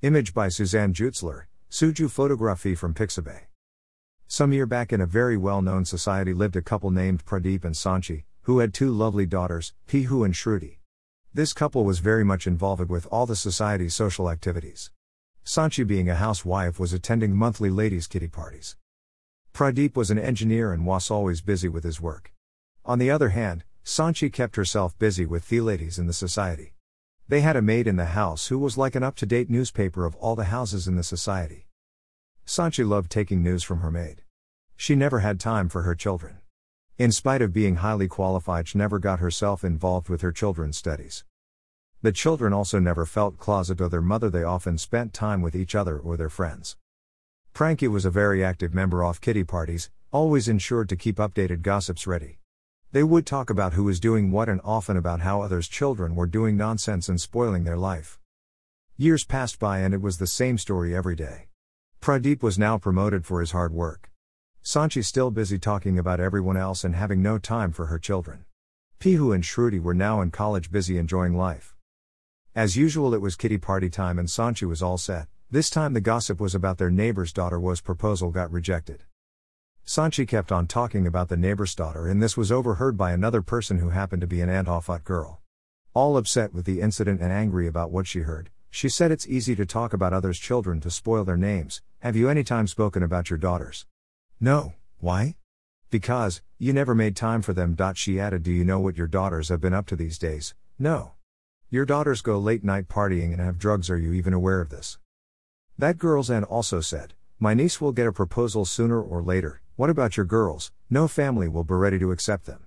Image by Susanne Jutzler, Suju Photography from Pixabay. Some year back in a very well known society lived a couple named Pradeep and Sanchi, who had two lovely daughters, Pihu and Shruti. This couple was very much involved with all the society's social activities. Sanchi, being a housewife, was attending monthly ladies' kitty parties. Pradeep was an engineer and was always busy with his work. On the other hand, Sanchi kept herself busy with the ladies in the society. They had a maid in the house who was like an up to date newspaper of all the houses in the society. Sanchi loved taking news from her maid. She never had time for her children. In spite of being highly qualified, she never got herself involved with her children's studies. The children also never felt closet or their mother, they often spent time with each other or their friends. Pranky was a very active member of kitty parties, always ensured to keep updated gossips ready. They would talk about who was doing what and often about how others' children were doing nonsense and spoiling their life. Years passed by and it was the same story every day. Pradeep was now promoted for his hard work. Sanchi still busy talking about everyone else and having no time for her children. Pihu and Shruti were now in college busy enjoying life. As usual it was kitty party time and Sanchi was all set. This time the gossip was about their neighbor's daughter was proposal got rejected. Sanchi kept on talking about the neighbor's daughter, and this was overheard by another person who happened to be an Antofat girl. All upset with the incident and angry about what she heard, she said it's easy to talk about others' children to spoil their names. Have you any time spoken about your daughters? No, why? Because, you never made time for them. She added, Do you know what your daughters have been up to these days? No. Your daughters go late night partying and have drugs. Are you even aware of this? That girl's aunt also said, My niece will get a proposal sooner or later, what about your girls? No family will be ready to accept them.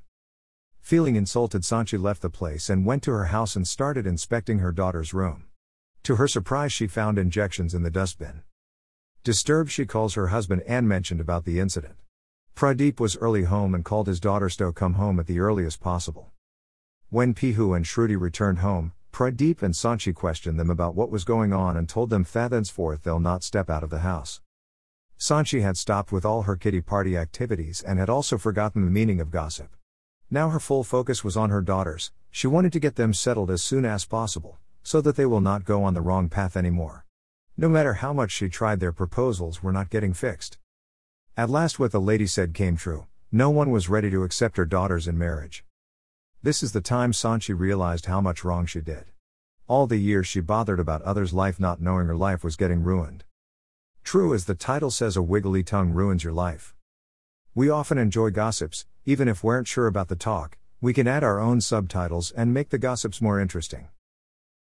Feeling insulted, Sanchi left the place and went to her house and started inspecting her daughter's room. To her surprise, she found injections in the dustbin. Disturbed, she calls her husband and mentioned about the incident. Pradeep was early home and called his daughter to come home at the earliest possible. When Pihu and Shruti returned home, Pradeep and Sanchi questioned them about what was going on and told them thenceforth they'll not step out of the house. Sanchi had stopped with all her kitty party activities and had also forgotten the meaning of gossip. Now her full focus was on her daughters, she wanted to get them settled as soon as possible, so that they will not go on the wrong path anymore. No matter how much she tried, their proposals were not getting fixed. At last, what the lady said came true no one was ready to accept her daughters in marriage. This is the time Sanchi realized how much wrong she did. All the years she bothered about others' life, not knowing her life was getting ruined. True as the title says, a wiggly tongue ruins your life. We often enjoy gossips, even if we aren't sure about the talk, we can add our own subtitles and make the gossips more interesting.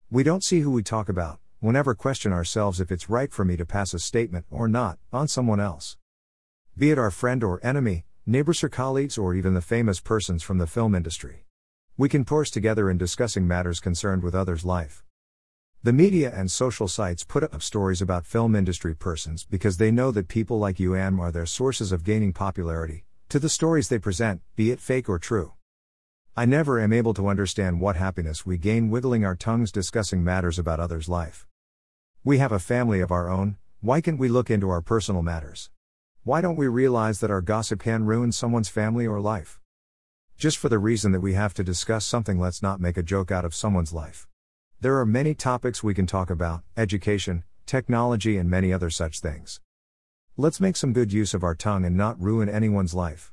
We don't see who we talk about, we'll never question ourselves if it's right for me to pass a statement or not on someone else. Be it our friend or enemy, neighbors or colleagues, or even the famous persons from the film industry. We can pause together in discussing matters concerned with others' life. The media and social sites put up stories about film industry persons because they know that people like you and are their sources of gaining popularity, to the stories they present, be it fake or true. I never am able to understand what happiness we gain wiggling our tongues discussing matters about others' life. We have a family of our own, why can't we look into our personal matters? Why don't we realize that our gossip can ruin someone's family or life? Just for the reason that we have to discuss something, let's not make a joke out of someone's life. There are many topics we can talk about education, technology, and many other such things. Let's make some good use of our tongue and not ruin anyone's life.